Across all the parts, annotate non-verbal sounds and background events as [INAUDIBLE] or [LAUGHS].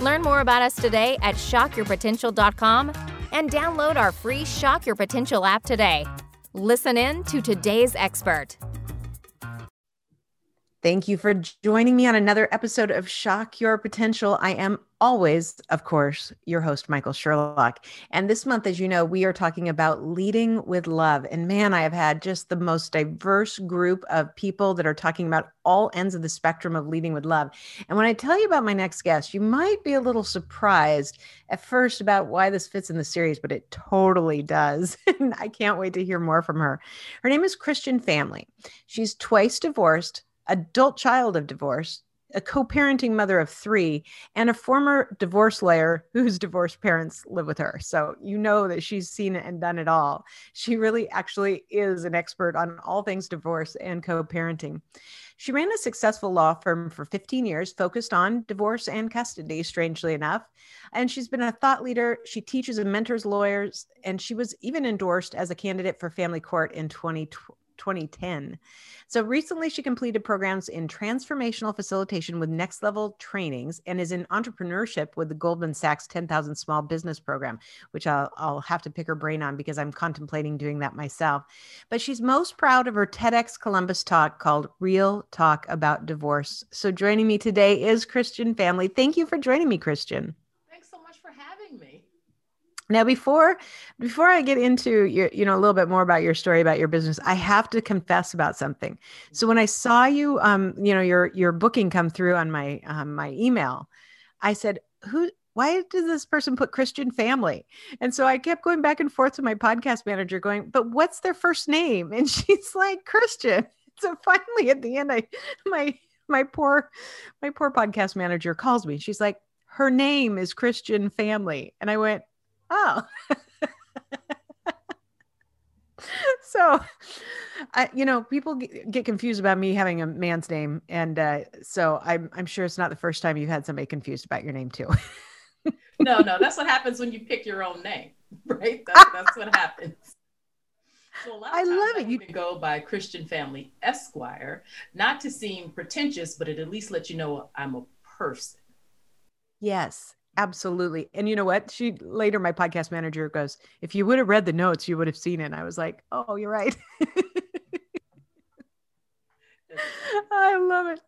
Learn more about us today at shockyourpotential.com and download our free Shock Your Potential app today. Listen in to today's expert. Thank you for joining me on another episode of Shock Your Potential. I am always, of course, your host, Michael Sherlock. And this month, as you know, we are talking about leading with love. And man, I have had just the most diverse group of people that are talking about all ends of the spectrum of leading with love. And when I tell you about my next guest, you might be a little surprised at first about why this fits in the series, but it totally does. [LAUGHS] and I can't wait to hear more from her. Her name is Christian Family. She's twice divorced adult child of divorce, a co parenting mother of three, and a former divorce lawyer whose [LAUGHS] divorced parents live with her. So you know that she's seen it and done it all. She really actually is an expert on all things divorce and co parenting. She ran a successful law firm for 15 years, focused on divorce and custody, strangely enough. And she's been a thought leader. She teaches and mentors lawyers, and she was even endorsed as a candidate for family court in 2020. 2010. So recently, she completed programs in transformational facilitation with next level trainings and is in entrepreneurship with the Goldman Sachs 10,000 Small Business Program, which I'll, I'll have to pick her brain on because I'm contemplating doing that myself. But she's most proud of her TEDx Columbus talk called Real Talk About Divorce. So joining me today is Christian Family. Thank you for joining me, Christian. Now, before before I get into your, you know, a little bit more about your story about your business, I have to confess about something. So when I saw you, um, you know, your your booking come through on my um, my email, I said, "Who? Why does this person put Christian family?" And so I kept going back and forth to my podcast manager, going, "But what's their first name?" And [LAUGHS] she's like, "Christian." So finally, at the end, I my my poor my poor podcast manager calls me. She's like, "Her name is Christian Family," and I went oh. [LAUGHS] So I, you know people get confused about me having a man's name and uh, so I'm, I'm sure it's not the first time you've had somebody confused about your name too. [LAUGHS] No no that's what happens when you pick your own name [LAUGHS] right? That's, that's what happens. So I love it. You can go by Christian Family Esquire, not to seem pretentious, but it at least let you know I'm a person. Yes, Absolutely. And you know what? She later, my podcast manager goes, If you would have read the notes, you would have seen it. And I was like, Oh, you're right. [LAUGHS] I love it.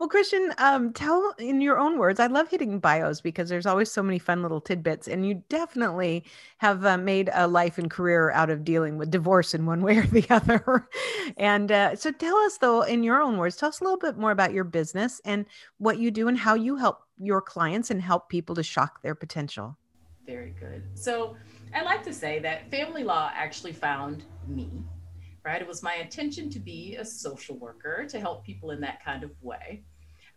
Well, Christian, um, tell in your own words. I love hitting bios because there's always so many fun little tidbits, and you definitely have uh, made a life and career out of dealing with divorce in one [LAUGHS] way or the other. and uh, so, tell us though, in your own words, tell us a little bit more about your business and what you do and how you help your clients and help people to shock their potential. Very good. So, I like to say that family law actually found me right? It was my intention to be a social worker to help people in that kind of way.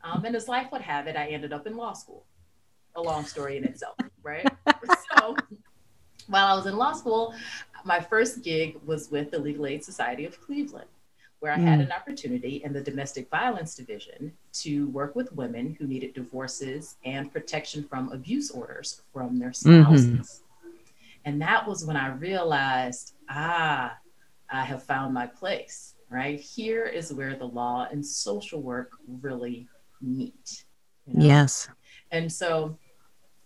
Um, and as life would have it, I ended up in law school. A long story in itself, [LAUGHS] right? so while I was in law school, my first gig was with the Legal Aid Society of Cleveland, where I mm. had an opportunity in the domestic violence division to work with women who needed divorces and protection from abuse orders from their mm-hmm. spouses. Mm-hmm. And that was when I realized, ah, I have found my place, right? Here is where the law and social work really meet. You know? Yes. And so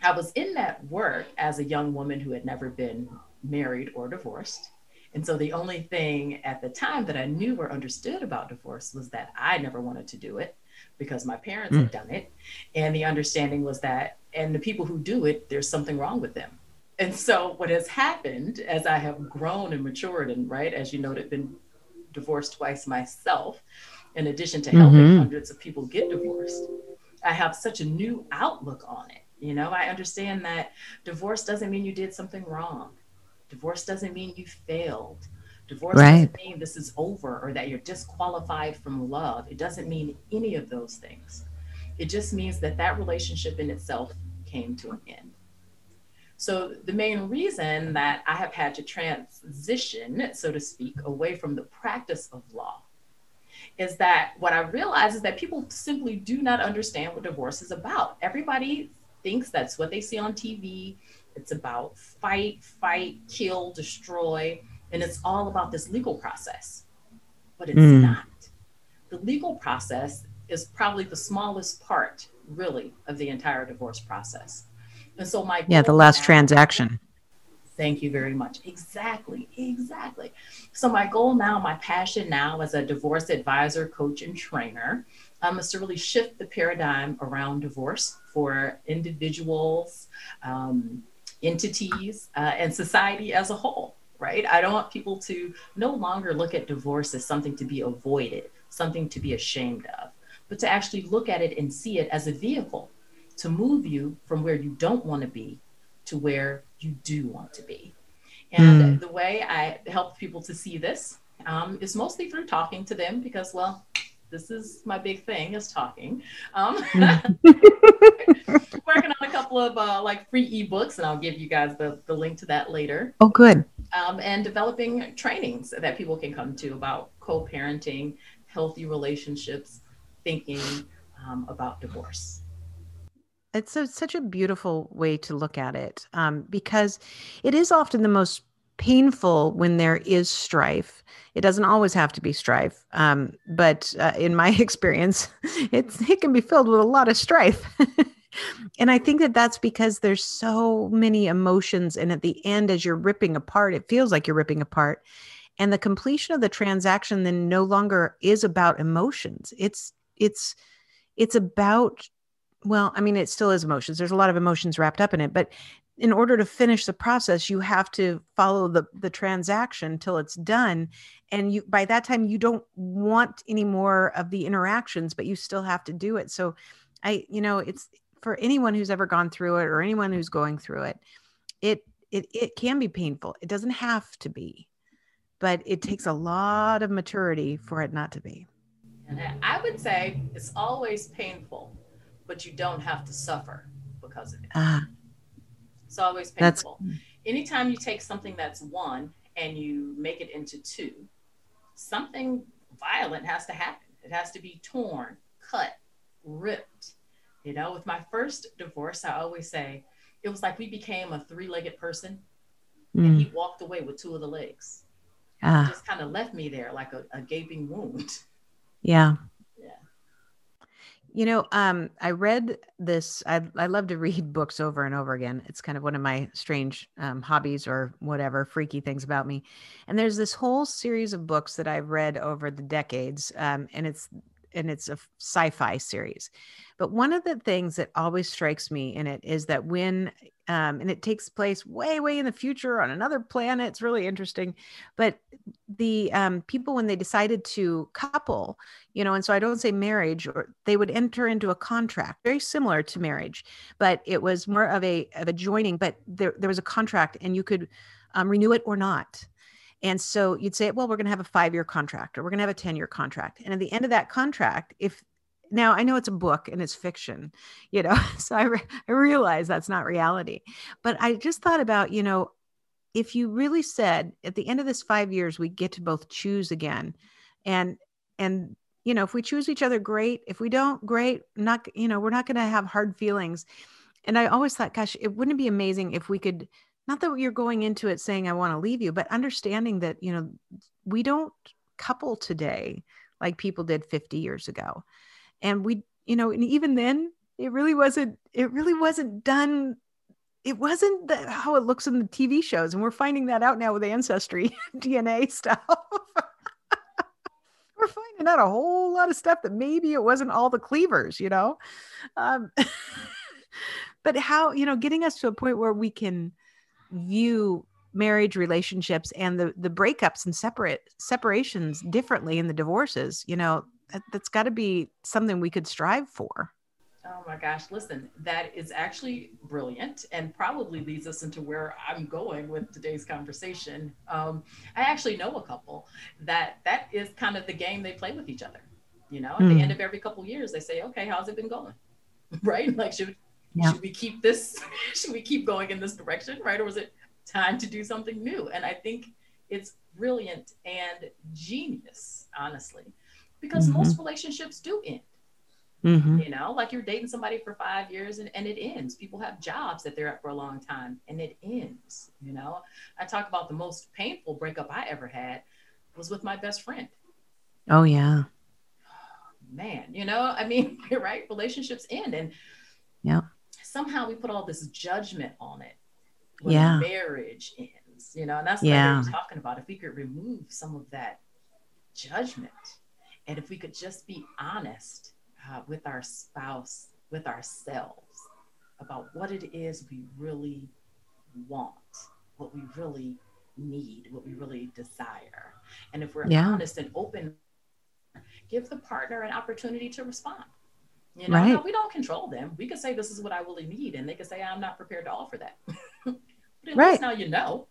I was in that work as a young woman who had never been married or divorced. And so the only thing at the time that I knew or understood about divorce was that I never wanted to do it because my parents mm. had done it. And the understanding was that, and the people who do it, there's something wrong with them. And so what has happened as I have grown and matured, and right, as you noted, been divorced twice myself, in addition to helping mm-hmm. hundreds of people get divorced, I have such a new outlook on it. You know, I understand that divorce doesn't mean you did something wrong. Divorce doesn't mean you failed. Divorce right. doesn't mean this is over or that you're disqualified from love. It doesn't mean any of those things. It just means that that relationship in itself came to an end. So, the main reason that I have had to transition, so to speak, away from the practice of law is that what I realize is that people simply do not understand what divorce is about. Everybody thinks that's what they see on TV. It's about fight, fight, kill, destroy, and it's all about this legal process. But it's mm. not. The legal process is probably the smallest part, really, of the entire divorce process. And so my yeah, the last now, transaction. Thank you very much. Exactly, exactly. So my goal now, my passion now, as a divorce advisor, coach, and trainer, um, is to really shift the paradigm around divorce for individuals, um, entities, uh, and society as a whole. Right? I don't want people to no longer look at divorce as something to be avoided, something to be ashamed of, but to actually look at it and see it as a vehicle to move you from where you don't want to be to where you do want to be. And mm. the way I help people to see this um, is mostly through talking to them because, well, this is my big thing is talking. Um, [LAUGHS] working on a couple of uh, like free ebooks, and I'll give you guys the, the link to that later. Oh, good. Um, and developing trainings that people can come to about co-parenting, healthy relationships, thinking um, about divorce. It's a, such a beautiful way to look at it um, because it is often the most painful when there is strife. It doesn't always have to be strife, um, but uh, in my [LAUGHS] experience, it's it can be filled with a lot of strife. [LAUGHS] and I think that that's because there's so many emotions, and at the end, as you're ripping apart, it feels like you're ripping apart. And the completion of the transaction then no longer is about emotions. It's it's it's about well, I mean, it still is emotions. There's a lot of emotions wrapped up in it, but in order to finish the process, you have to follow the the transaction till it's done. And you by that time you don't want any more of the interactions, but you still have to do it. So I, you know, it's for anyone who's ever gone through it or anyone who's going through it, it it it can be painful. It doesn't have to be, but it takes a lot of maturity for it not to be. I would say it's always painful but you don't have to suffer because of it. Uh, it's always painful. Anytime you take something that's one and you make it into two, something violent has to happen. It has to be torn, cut, ripped. You know, with my first divorce, I always say it was like we became a three legged person mm. and he walked away with two of the legs. Ah. Just kind of left me there like a, a gaping wound. Yeah. You know, um, I read this. I, I love to read [LAUGHS] books over and over again. It's kind of one of my strange um, hobbies or whatever freaky things about me. And there's this whole series of books that I've read over the decades, um, and it's and it's a sci-fi series. But one of the things that always strikes me in it is that when um, and it takes place way way in the future on another planet it's really interesting but the um, people when they decided to couple you know and so i don't say marriage or they would enter into a contract very similar to marriage but it was more of a of a joining but there, there was a contract and you could um, renew it or not and so you'd say, well, we're going to have a five year contract or we're going to have a 10 year contract. And at the end of that contract, if now I know it's a book and it's fiction, you know, [LAUGHS] so I, re- I realize that's not reality. But I just thought about, you know, if you really said at the end of this five years, we get to both choose again and, and, you know, if we choose each other, great. If we don't, great. Not, you know, we're not going to have hard feelings. And I always thought, gosh, it wouldn't it be amazing if we could not that you're going into it saying i want to leave you but understanding that you know we don't couple today like people did 50 years ago. And we you know and even then it really wasn't it really wasn't done it wasn't the, how it looks in the tv shows and we're finding that out now with ancestry [LAUGHS] dna stuff. [LAUGHS] We're finding out a whole lot of stuff that maybe it wasn't all the cleavers you know? Um, [LAUGHS] but how you know getting us to a point where we can view marriage relationships and the the breakups and separate separations differently in the divorces you know that, that's got to be something we could strive for oh my gosh listen that is actually brilliant and probably leads us into where i'm going with today's conversation um, i actually know a couple that that is kind of the game they play with each other you know at mm. the hmm. end of every couple years they say okay how's it been going [LAUGHS] right like should yeah. should we keep this [LAUGHS] should we keep going in this direction right? Or was it time to do something new? And i think it's brilliant and genius honestly because mm-hmm. most relationships do end. Mm-hmm. you know like you're dating somebody for five years and, and it ends. People have jobs that they're at for a long time and it ends you know? I talk about the most painful breakup i ever had was with my best friend. Oh yeah. [SIGHS] Man you know i mean you're [LAUGHS] right? Relationships end and yeah somehow we put all this judgment on it yeah marriage ends you know and that's yeah. what I'm talking about if we could remove some of that judgment and if we could just be honest uh, with our spouse with ourselves about what it is we really want what we really need what we really desire and if we're yeah. honest and open give the partner an opportunity to respond you know, right. no, we don't control them. We could say this is what I really need, and they could say I'm not prepared to offer that. [LAUGHS] but at right. least now you know.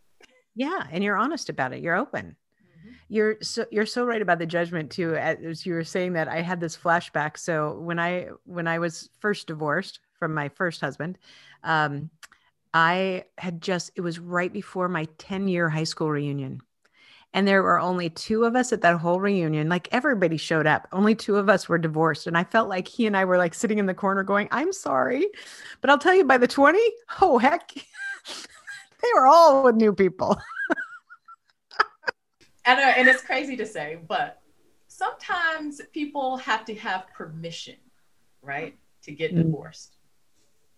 Yeah, and you're honest about it. You're open. Mm-hmm. You're so you're so right about the judgment too. As you were saying that, I had this flashback. So when I when I was first divorced from my first husband, um, I had just it was right before my 10 year high school reunion and there were only two of us at that whole reunion like everybody showed up. Only two of us were divorced and i felt like he and i were like sitting in the corner going i'm sorry but i'll tell you by the 20 oh heck [LAUGHS] they were all with new people. [LAUGHS] And, and it's crazy to say but sometimes people have to have permission right to get mm. divorced.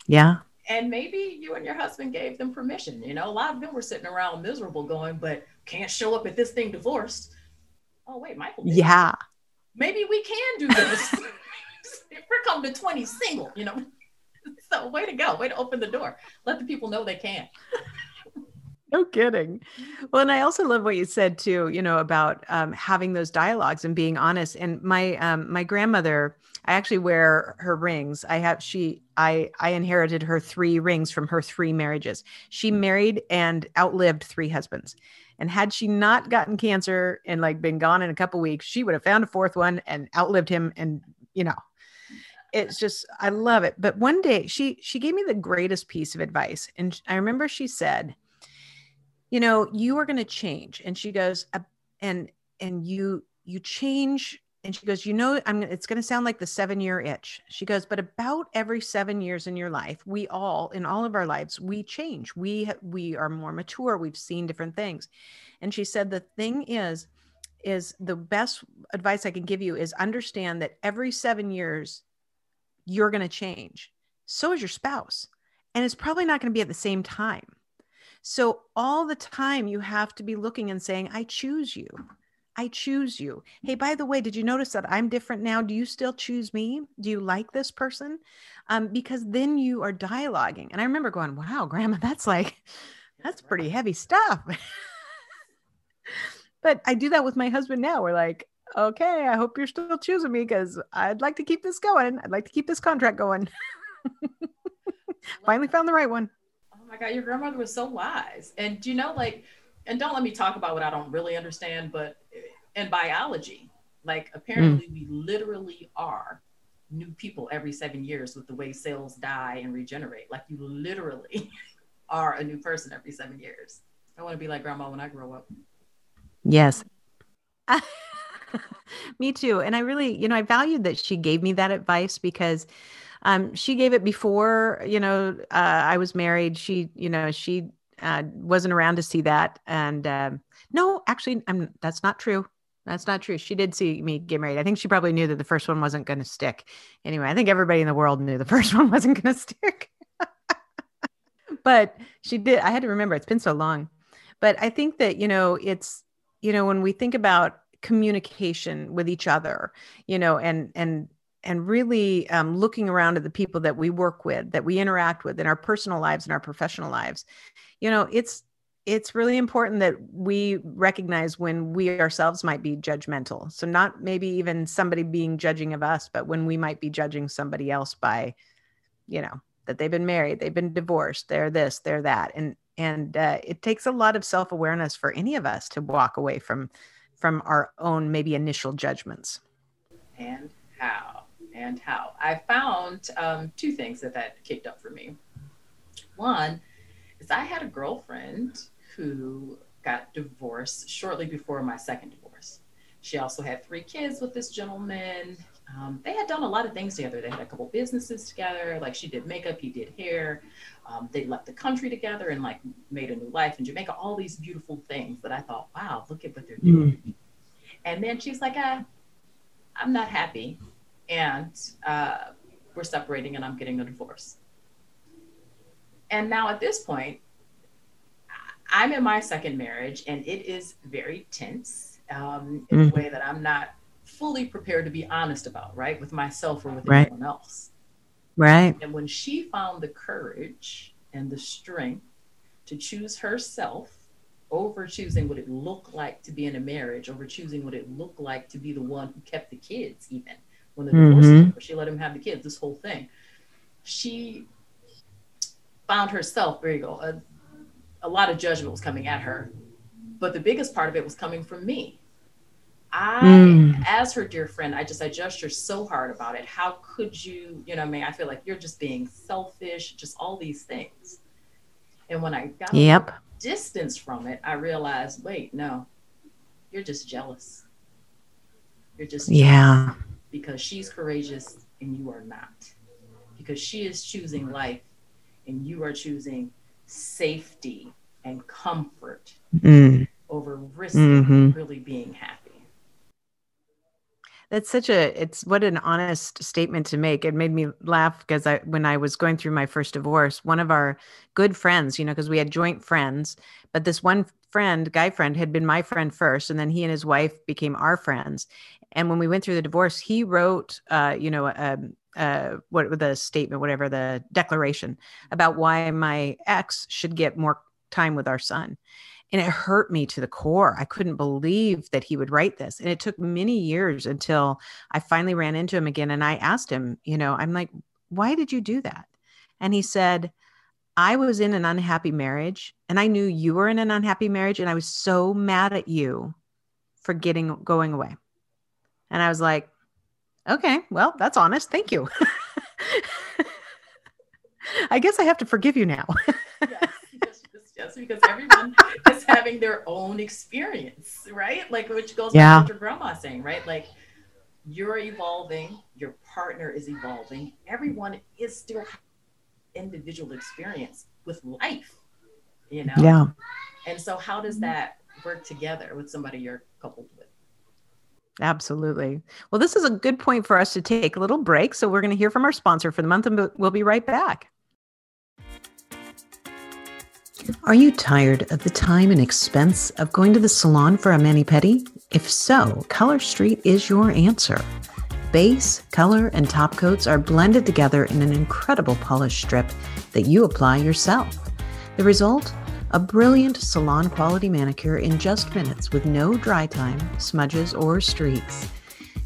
Yeah and maybe you and your husband gave them permission. You know, a lot of them were sitting around miserable going, but can't show up at this thing divorced. Oh, wait, Michael. Did. Yeah. Maybe we can do this. [LAUGHS] We're coming to 20 single, you know. [LAUGHS] So way to go. Way to open the door. Let the people know they can. [LAUGHS] no kidding. Well, and I also love what you said too, you know, about um, having those dialogues and being honest. And my um, my grandmother, I actually wear her rings. I have she I I inherited her three rings from her three marriages. She married and outlived three husbands. And had she not gotten cancer and like been gone in a couple weeks, she would have found a fourth one and outlived him and you know. It's just I love it. But one day she she gave me the greatest piece of advice and I remember she said, you know, you are going to change and she goes and and you you change and she goes, you know, I'm it's going to sound like the 7 year itch. She goes, but about every 7 years in your life, we all in all of our lives, we change. We we are more mature, we've seen different things. And she said the thing is is the best advice I can give you is understand that every 7 years you're going to change. So is your spouse. And it's probably not going to be at the same time. So all the time you have to be looking and saying, I choose you. I choose you. Hey, by the way, did you notice that I'm different now? Do you still choose me? Do you like this person? Um, because then you are dialoguing. And I remember going, wow, grandma, [LAUGHS] that's like, that's pretty heavy stuff. [LAUGHS] but I do that with my husband now. We're like, okay, I hope you're still choosing me because I'd like to keep this going. I'd like to keep this contract going. [LAUGHS] Finally found the right one. My God, your grandmother was so wise. And you know, like, and don't let me talk about what I don't really understand, but in biology, like apparently mm. we literally are new people every seven years with the way cells die and regenerate. Like you literally [LAUGHS] are a new person every seven years. I want to be like grandma when I grow up. Yes. [LAUGHS] me too. And I really, you know, I valued that she gave me that advice because um, she gave it before, you know, uh, I was married. She, you know, she uh, wasn't around to see that. And uh, no, actually, I'm, that's not true. That's not true. She did see me get married. I think she probably knew that the first one wasn't going to stick. Anyway, I think everybody in the world knew the [LAUGHS] first one wasn't going to stick. [LAUGHS] but she did. I had to remember it's been so long. But I think that, you know, it's, you know, when we think about communication with each other, you know, and, and, and really um, looking around at the people that we work with, that we interact with in our personal lives and our professional lives, you know, it's it's really important that we recognize when we ourselves might be judgmental. So not maybe even somebody being judging of us, but when we might be judging somebody else by, you know, that they've been married, they've been divorced, they're this, they're that, and and uh, it takes a lot of self awareness for any of us to walk away from from our own maybe initial judgments. And how? And how. I found um, two things that that kicked up for me. One is I had a girlfriend who got divorced shortly before my second divorce. She also had three kids with this gentleman. Um, they had done a lot of things together. They had a couple businesses together. Like she did makeup, he did hair. Um, they left the country together and like made a new life in Jamaica. All these beautiful things that I thought, wow, look at what they're doing. Mm. And then she's like, ah, I'm not happy, and uh, we're separating, and I'm getting a divorce. And now at this point, I'm in my second marriage, and it is very tense um, in mm. a way that I'm not fully prepared to be honest about, right, with myself or with right. anyone else. Right. And when she found the courage and the strength to choose herself over choosing what it looked like to be in a marriage, over choosing what it looked like to be the one who kept the kids, even when the divorce mm-hmm. she let him have the kids, this whole thing. She found herself, there you go, a, a lot of judgment was coming at her. But the biggest part of it was coming from me. I, mm. as her dear friend, I just I judged her so hard about it. How could you, you know, I mean, I feel like you're just being selfish, just all these things. And when I got yep. distance from it, I realized, wait, no, you're just jealous. You're just yeah, because she's courageous and you are not. Because she is choosing life and you are choosing safety and comfort mm. over risking mm-hmm. really being happy. That's such a it's what an honest statement to make. It made me laugh because I when I was going through my first divorce, one of our good friends, you know, because we had joint friends, but this one friend, guy friend, had been my friend first, and then he and his wife became our friends. And when we went through the divorce, he wrote, uh, you know, um, uh, what the statement, whatever the declaration about why my ex should get more time with our son and it hurt me to the core. I couldn't believe that he would write this. And it took many years until I finally ran into him again and I asked him, you know, I'm like, why did you do that? And he said, I was in an unhappy marriage and I knew you were in an unhappy marriage and I was so mad at you for getting going away. And I was like, okay, well, that's honest. Thank you. [LAUGHS] I guess I have to forgive you now. [LAUGHS] yes, yes, yes, because everyone is having their own experience, right? Like, which goes yeah. back to your grandma saying, right? Like, you're evolving, your partner is evolving, everyone is still individual experience with life, you know? Yeah. And so, how does mm-hmm. that work together with somebody you're coupled with? Absolutely. Well, this is a good point for us to take a little break. So, we're going to hear from our sponsor for the month, and we'll be right back. Are you tired of the time and expense of going to the salon for a mani pedi? If so, Color Street is your answer. Base, color, and top coats are blended together in an incredible polish strip that you apply yourself. The result? A brilliant salon quality manicure in just minutes with no dry time, smudges, or streaks.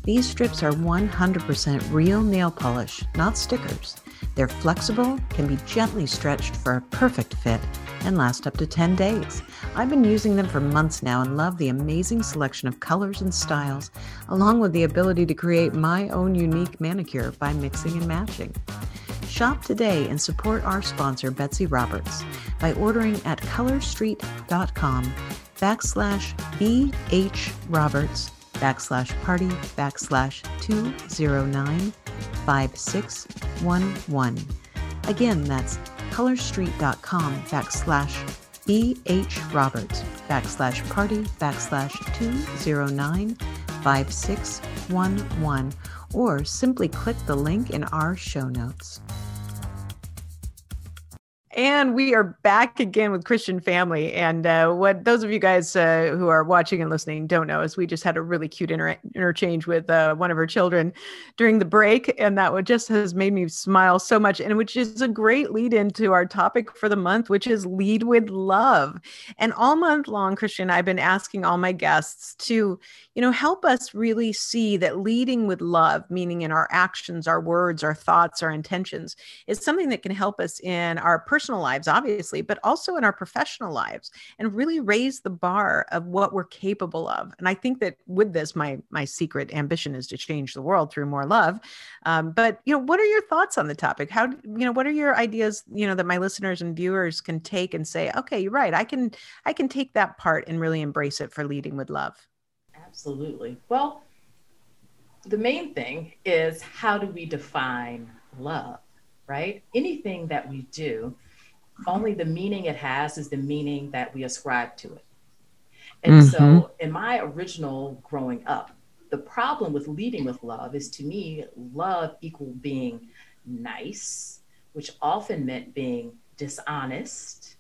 These strips are 100% real nail polish, not stickers. They're flexible, can be gently stretched for a perfect fit, and last up to 10 days. I've been using them for months now and love the amazing selection of colors and styles, along with the ability to create my own unique manicure by mixing and matching. Shop today and support our sponsor, Betsy Roberts, by ordering at colorstreet.com backslash BH Roberts backslash party backslash 209 5611. Again, that's colorstreet.com backslash BH Roberts backslash party backslash 209 5611 or simply click the link in our show notes. And we are back again with Christian Family. And uh, what those of you guys uh, who are watching and listening don't know is we just had a really cute inter- interchange with uh, one of our children during the break. And that just has made me smile so much. And which is a great lead into our topic for the month, which is lead with love. And all month long, Christian, I've been asking all my guests to, you know, help us really see that leading with love, meaning in our actions, our words, our thoughts, our intentions, is something that can help us in our personal personal lives, obviously, but also in our professional lives and really raise the bar of what we're capable of. And I think that with this, my my secret ambition is to change the world through more love. Um, but you know, what are your thoughts on the topic? How you know, what are your ideas, you know, that my listeners and viewers can take and say, okay, you're right. I can I can take that part and really embrace it for leading with love. Absolutely. Well, the main thing is how do we define love, right? Anything that we do, only the meaning it has is the meaning that we ascribe to it. And mm-hmm. so, in my original growing up, the problem with leading with love is to me, love equal being nice, which often meant being dishonest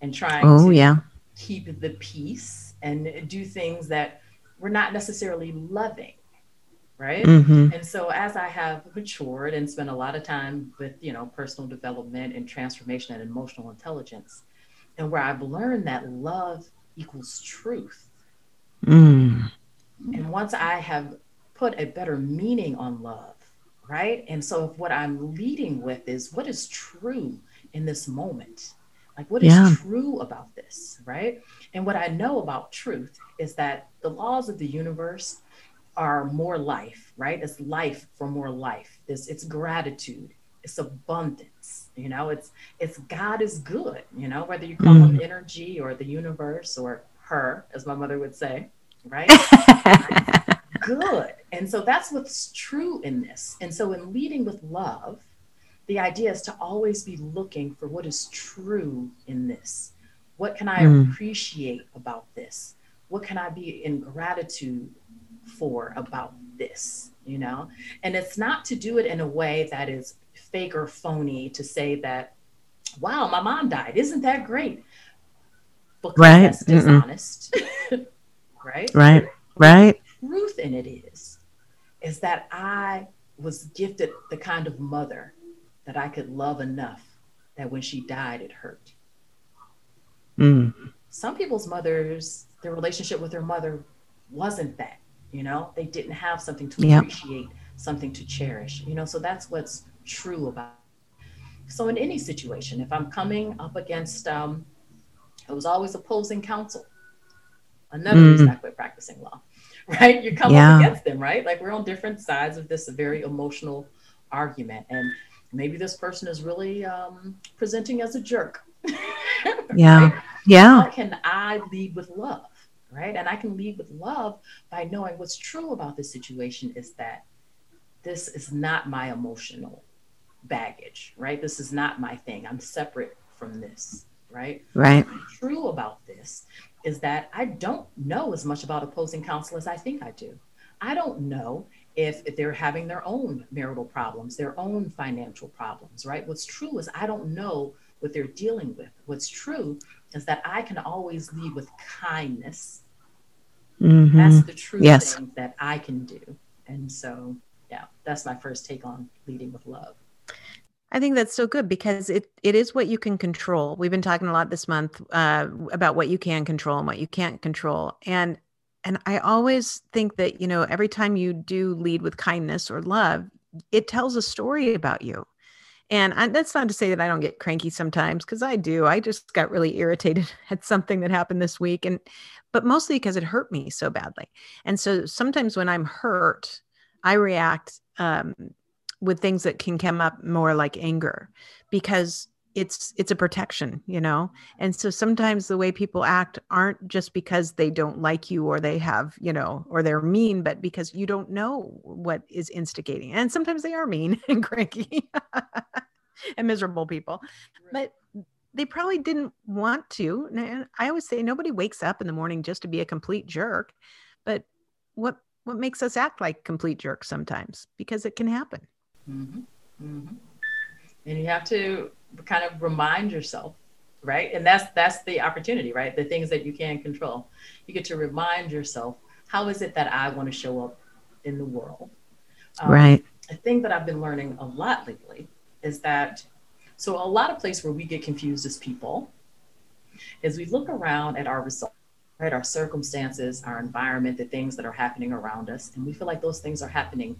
and trying oh, to yeah. keep the peace and do things that were not necessarily loving right mm-hmm. and so as i have matured and spent a lot of time with you know personal development and transformation and emotional intelligence and where i've learned that love equals truth mm. and once i have put a better meaning on love right and so if what i'm leading with is what is true in this moment like what is yeah. true about this right and what i know about truth is that the laws of the universe are more life, right? It's life for more life. It's, it's gratitude. It's abundance. You know, it's it's God is good. You know, whether you call mm. him energy or the universe or her, as my mother would say, right? [LAUGHS] good. And so that's what's true in this. And so in leading with love, the idea is to always be looking for what is true in this. What can I mm. appreciate about this? What can I be in gratitude for about this, you know? And it's not to do it in a way that is fake or phony to say that, wow, my mom died. Isn't that great? Because right. that's dishonest. [LAUGHS] right? Right. Right. The truth in it is, is that I was gifted the kind of mother that I could love enough that when she died, it hurt. Mm. Some people's mothers, their relationship with their mother wasn't that you know they didn't have something to yep. appreciate something to cherish you know so that's what's true about it. so in any situation if i'm coming up against um it was always opposing counsel another mm. reason i quit practicing law [LAUGHS] right you come yeah. up against them right like we're on different sides of this very emotional argument and maybe this person is really um, presenting as a jerk [LAUGHS] yeah right? yeah how can i lead with love right? And I can lead with love by knowing what's true about this situation is that this is not my emotional baggage, right? This is not my thing. I'm separate from this, right? Right. What's true about this is that I don't know as much about opposing counsel as I think I do. I don't know if, if they're having their own marital problems, their own financial problems, right? What's true is I don't know what they're dealing with. What's true is that I can always lead with kindness Mm-hmm. That's the true yes. thing that I can do. And so, yeah, that's my first take on leading with love. I think that's so good because it it is what you can control. We've been talking a lot this month uh, about what you can control and what you can't control, and and I always think that you know every time you do lead with kindness or love, it tells a story about you. And I, that's not to say that I don't get cranky sometimes because I do. I just got really irritated [LAUGHS] at something that happened this week, and but mostly because it hurt me so badly. And so sometimes when I'm hurt, I react um, with things that can come up more like anger because it's it's a protection you know and so sometimes the way people act aren't just because they don't like you or they have you know or they're mean but because you don't know what is instigating and sometimes they are mean [LAUGHS] and cranky [LAUGHS] and miserable people but they probably didn't want to. And I always say nobody wakes up in the morning just to be a complete jerk. But what what makes us act like complete jerks sometimes? Because it can happen. Mm-hmm. Mm-hmm. And you have to kind of remind yourself, right? And that's that's the opportunity, right? The things that you can control. You get to remind yourself, how is it that I want to show up in the world? Um, right. A thing that I've been learning a lot lately is that so a lot of place where we get confused as people is we look around at our results, right? Our circumstances, our environment, the things that are happening around us, and we feel like those things are happening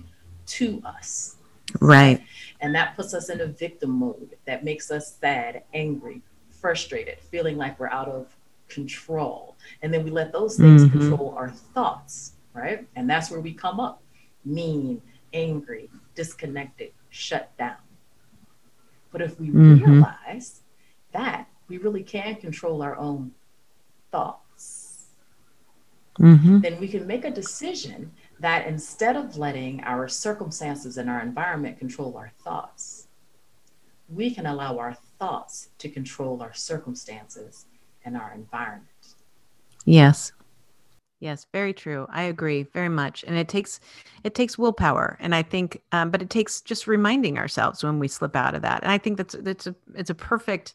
to us. Right. And that puts us in a victim mode that makes us sad, angry, frustrated, feeling like we're out of control. And then we let those things mm-hmm. control our thoughts, right? And that's where we come up mean, angry, disconnected, shut down. But if we mm-hmm. realize that we really can control our own thoughts, mm-hmm. then we can make a decision that instead of letting our circumstances and our environment control our thoughts, we can allow our thoughts to control our circumstances and our environment. Yes. Yes, very true. I agree very much, and it takes it takes willpower, and I think, um, but it takes just reminding ourselves when we slip out of that. And I think that's that's a it's a perfect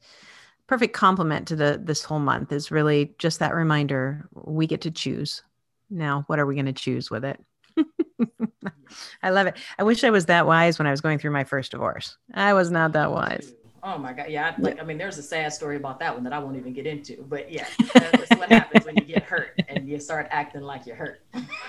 perfect complement to the this whole month is really just that reminder we get to choose. Now, what are we going to choose with it? I love it. I wish I was that wise when I was going through my first divorce. I was not that wise. Oh my God. Yeah. I, like, I mean, there's a sad story about that one that I won't even get into, but yeah, [LAUGHS] that's what happens when you get hurt and you start acting like you're hurt.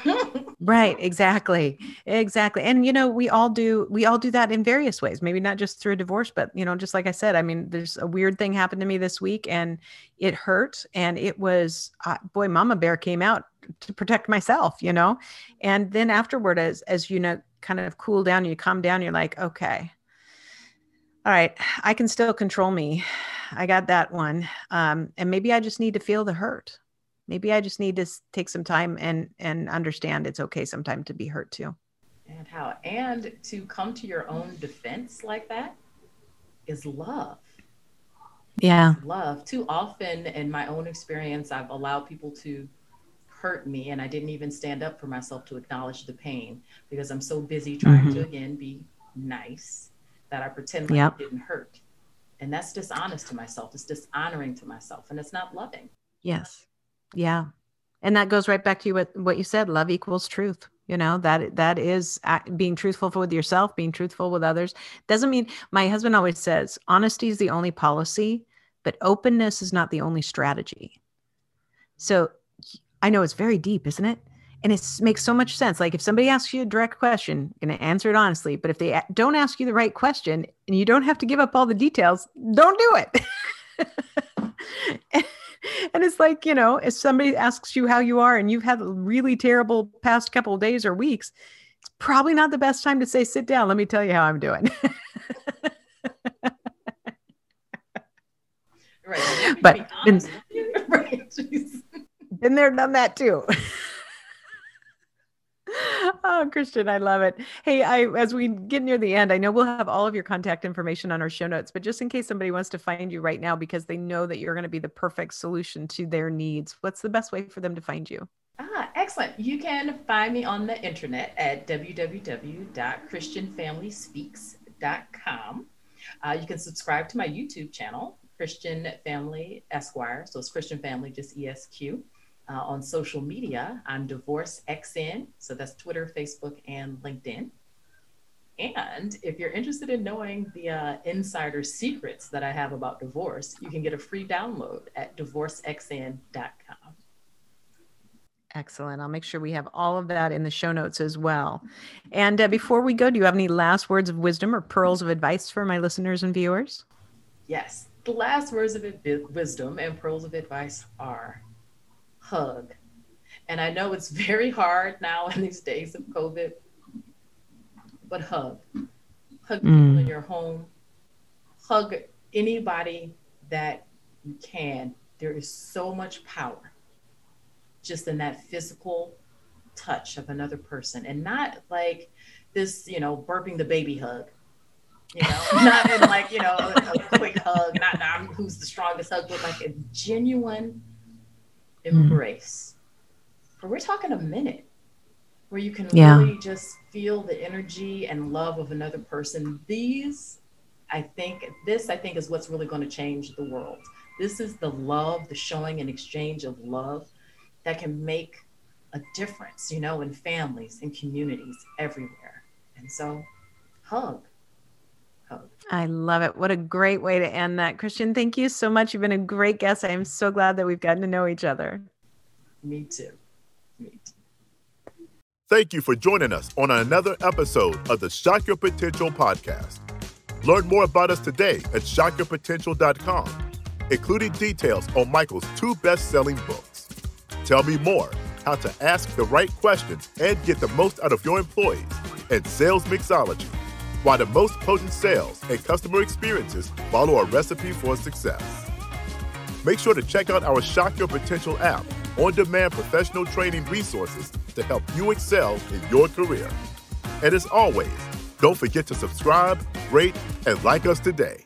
[LAUGHS] right. Exactly. Exactly. And, you know, we all do, we all do that in various ways, maybe not just through a divorce, but, you know, just like I said, I mean, there's a weird thing happened to me this week and it hurt. And it was, uh, boy, mama bear came out to protect myself, you know? And then afterward, as, as, you know, kind of cool down, you calm down, you're like, okay, all right, I can still control me. I got that one. Um, and maybe I just need to feel the hurt. Maybe I just need to take some time and and understand it's okay sometimes to be hurt too. And how and to come to your own defense like that is love. Yeah. Love. Too often in my own experience, I've allowed people to hurt me and I didn't even stand up for myself to acknowledge the pain because I'm so busy trying mm-hmm. to again be nice that I pretend like yep. it didn't hurt. And that's dishonest to myself. It's dishonoring to myself and it's not loving. Yes. Yeah. And that goes right back to you what, what you said, love equals truth. You know, that that is being truthful with yourself, being truthful with others. Doesn't mean my husband always says honesty is the only policy, but openness is not the only strategy. So I know it's very deep, isn't it? and it makes so much sense like if somebody asks you a direct question you're going to answer it honestly but if they don't ask you the right question and you don't have to give up all the details don't do it [LAUGHS] and it's like you know if somebody asks you how you are and you've had a really terrible past couple of days or weeks it's probably not the best time to say sit down let me tell you how i'm doing [LAUGHS] right but [LAUGHS] right. Been there done that too oh, Christian, I love it. Hey, I as we get near the end, I know we'll have all of your contact information on our show notes, but just in case somebody wants to find you right now because they know that you're going to be the perfect solution to their needs, what's the best way for them to find you? Ah, excellent. You can find me on the internet at www.christianfamilyspeaks.com. Uh, you can subscribe to my YouTube channel, Christian Family Esquire. So it's Christian Family, just ESQ uh, on social media. I'm Divorce XN, so that's Twitter, Facebook, and LinkedIn. And if you're interested in knowing the uh, insider secrets that I have about divorce, you can get a free download at divorcexn.com. Excellent. I'll make sure we have all of that in the show notes as well. And uh, before we go, do you have any last words of wisdom or pearls of advice for my listeners and viewers? Yes. The last words of wisdom and pearls of advice are hug. And I know it's [LAUGHS] very hard now in these days of COVID, but hug. Hug people mm. in your home. Hug anybody that you can. There is so much power just in that physical touch of another person and not like this, you know, burping the baby hug. You know, [LAUGHS] not in like, you know, a, a quick hug, not, not who's the strongest hug, but like a genuine embrace. Mm-hmm. But we're talking a minute where you can yeah. really just feel the energy and love of another person. These, I think, this, I think, is what's really going to change the world. This is the love, the showing and exchange of love that can make a difference, you know, in families and communities everywhere. And so, hug. I love it. What a great way to end that. Christian, thank you so much. You've been a great guest. I am so glad that we've gotten to know each other. Me too. Me too. Thank you for joining us on another episode of the Shock Your Potential podcast. Learn more about us today at shockyourpotential.com, including details on Michael's two best selling books. Tell me more how to ask the right questions and get the most out of your employees and sales mixology, why the most potent sales and customer experiences follow a recipe for success. Make sure to check out our Shock Your Potential app on demand professional training resources to help you excel in your career. And as always, don't forget to subscribe, rate, and like us today.